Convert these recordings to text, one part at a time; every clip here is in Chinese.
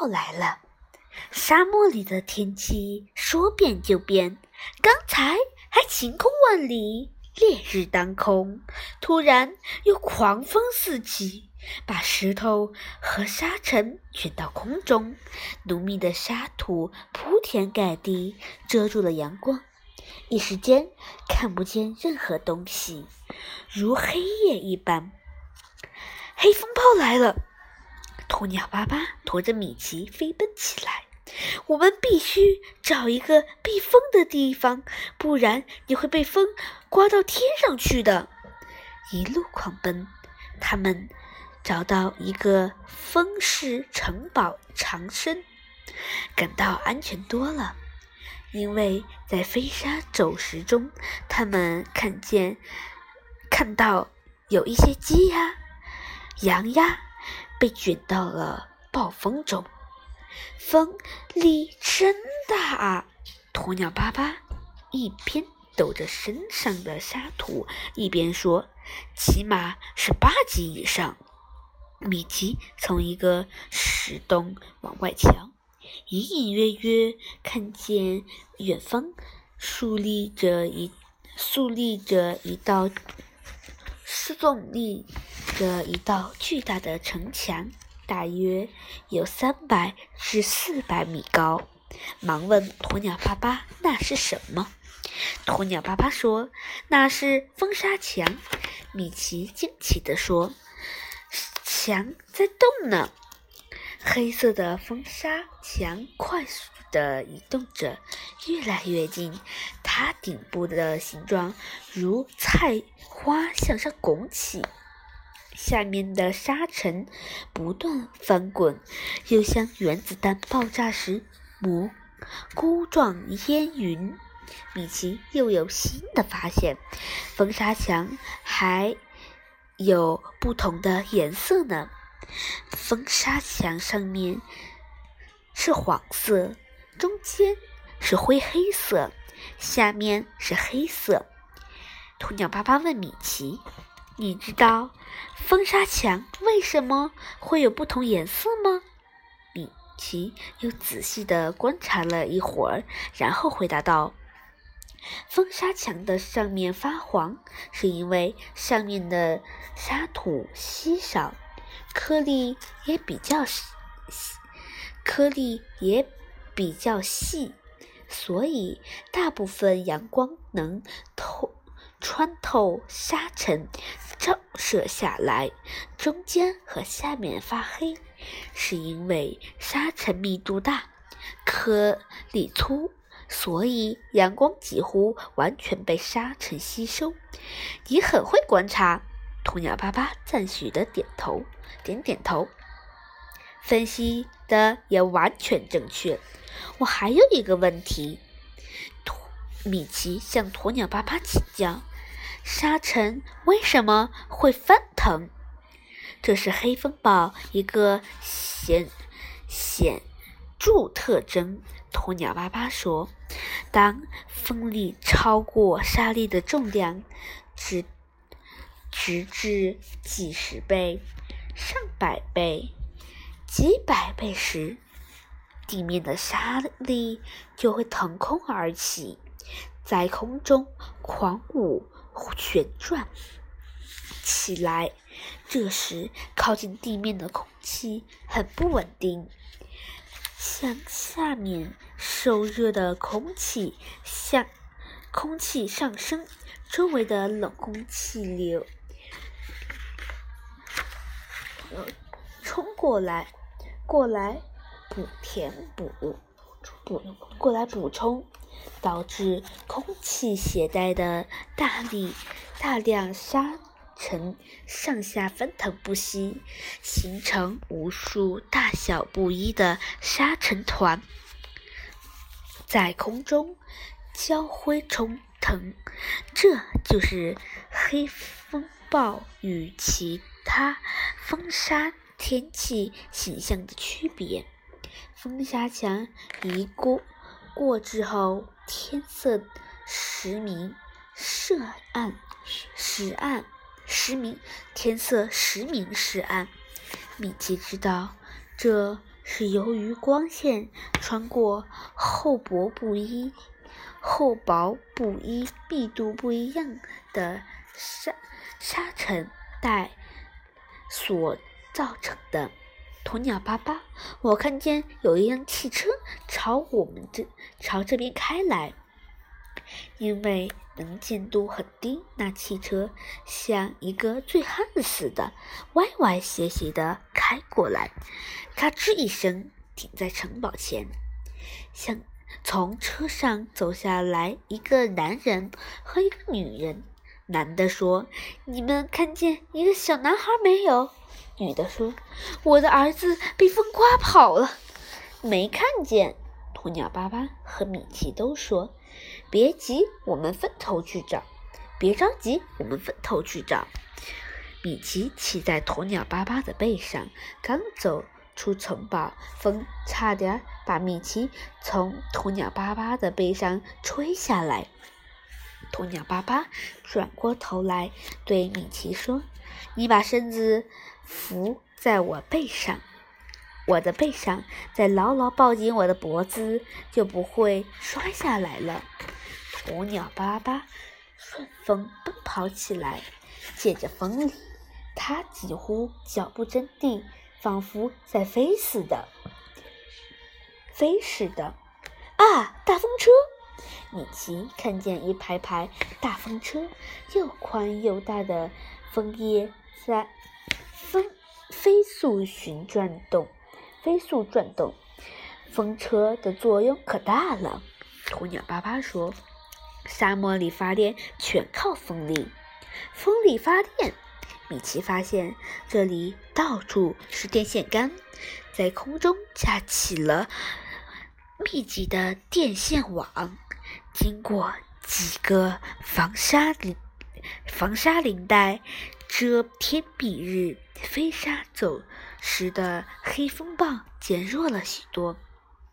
暴来了。沙漠里的天气说变就变，刚才还晴空万里，烈日当空，突然又狂风四起，把石头和沙尘卷到空中，浓密的沙土铺天盖地，遮住了阳光，一时间看不见任何东西，如黑夜一般。黑风暴来了，鸵鸟爸爸驮着米奇飞奔起来。我们必须找一个避风的地方，不然你会被风刮到天上去的。一路狂奔，他们找到一个风势城堡藏身，感到安全多了。因为在飞沙走石中，他们看见看到有一些鸡呀、羊呀被卷到了暴风中。风力真大啊！鸵鸟巴巴一边抖着身上的沙土，一边说：“起码是八级以上。”米奇从一个石洞往外瞧，隐隐约约看见远方竖立着一竖立着一道耸立着一道巨大的城墙。大约有三百至四百米高，忙问鸵鸟爸爸：“那是什么？”鸵鸟爸爸说：“那是风沙墙。”米奇惊奇地说：“墙在动呢！”黑色的风沙墙快速的移动着，越来越近。它顶部的形状如菜花向上拱起。下面的沙尘不断翻滚，又像原子弹爆炸时蘑菇状烟云。米奇又有新的发现：风沙墙还有不同的颜色呢。风沙墙上面是黄色，中间是灰黑色，下面是黑色。鸵鸟爸爸问米奇。你知道风沙墙为什么会有不同颜色吗？米奇又仔细地观察了一会儿，然后回答道：“风沙墙的上面发黄，是因为上面的沙土稀少，颗粒也比较细，颗粒也比较细，所以大部分阳光能透。”穿透沙尘，照射下来，中间和下面发黑，是因为沙尘密度大，颗粒粗，所以阳光几乎完全被沙尘吸收。你很会观察，鸵鸟爸爸赞许的点头，点点头，分析的也完全正确。我还有一个问题，米奇向鸵鸟爸爸请教。沙尘为什么会翻腾？这是黑风暴一个显显著特征。鸵鸟爸爸说：“当风力超过沙粒的重量，直直至几十倍、上百倍、几百倍时，地面的沙粒就会腾空而起，在空中狂舞。”旋转起来，这时靠近地面的空气很不稳定，向下面受热的空气向空气上升，周围的冷空气流冲过来，过来补填补补过来补充。导致空气携带的大力大量沙尘上下翻腾不息，形成无数大小不一的沙尘团，在空中交辉冲腾。这就是黑风暴与其他风沙天气形象的区别。风沙墙一过。过之后，天色时明时暗，时暗时明，天色时明时暗。米奇知道这是由于光线穿过厚薄不一、厚薄不一、密度不一样的沙沙尘带所造成的。鸵鸟爸爸，我看见有一辆汽车朝我们这朝这边开来。因为能见度很低，那汽车像一个醉汉似的歪歪斜斜的开过来，嘎吱一声停在城堡前。像从车上走下来一个男人和一个女人。男的说：“你们看见一个小男孩没有？”女的说：“我的儿子被风刮跑了。”没看见。鸵鸟爸爸和米奇都说。别急，我们分头去找。别着急，我们分头去找。米奇骑在鸵鸟巴巴的背上，刚走出城堡，风差点把米奇从鸵鸟巴巴的背上吹下来。鸵鸟巴巴转过头来对米奇说：“你把身子伏在我背上，我的背上，再牢牢抱紧我的脖子，就不会摔下来了。”鸵鸟巴巴顺风奔跑起来，借着风力，它几乎脚不沾地，仿佛在飞似的。飞似的！啊，大风车！米奇看见一排排大风车，又宽又大的枫叶在飞速旋转动，飞速转动。风车的作用可大了。鸵鸟巴巴说。沙漠里发电全靠风力，风力发电。米奇发现这里到处是电线杆，在空中架起了密集的电线网，经过几个防沙林防沙林带，遮天蔽日。飞沙走石的黑风暴减弱了许多，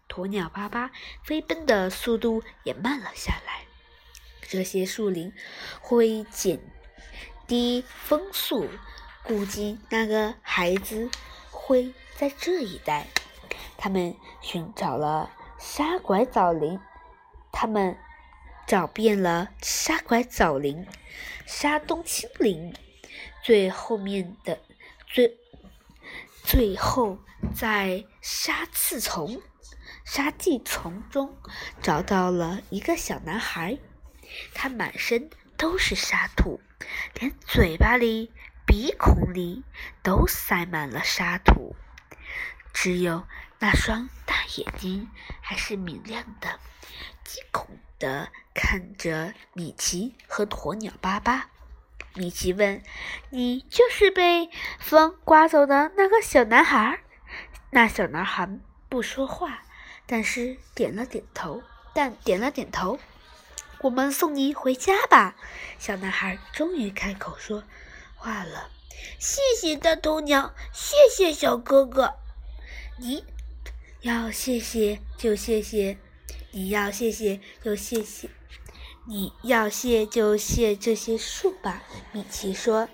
鸵鸟巴巴飞奔的速度也慢了下来。这些树林会减低风速，估计那个孩子会在这一带。他们寻找了沙拐枣林，他们找遍了沙拐枣林、沙冬青林，最后面的最最后在沙刺丛、沙地丛中找到了一个小男孩。他满身都是沙土，连嘴巴里、鼻孔里都塞满了沙土，只有那双大眼睛还是明亮的，惊恐的看着米奇和鸵鸟巴巴。米奇问：“你就是被风刮走的那个小男孩？”那小男孩不说话，但是点了点头，但点了点头。我们送你回家吧，小男孩终于开口说话了。谢谢大头鸟，谢谢小哥哥。你要谢谢就谢谢，你要谢谢就谢谢，你要谢就谢这些树吧。米奇说：“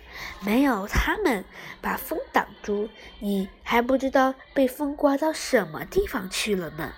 没有它们把风挡住，你还不知道被风刮到什么地方去了呢。”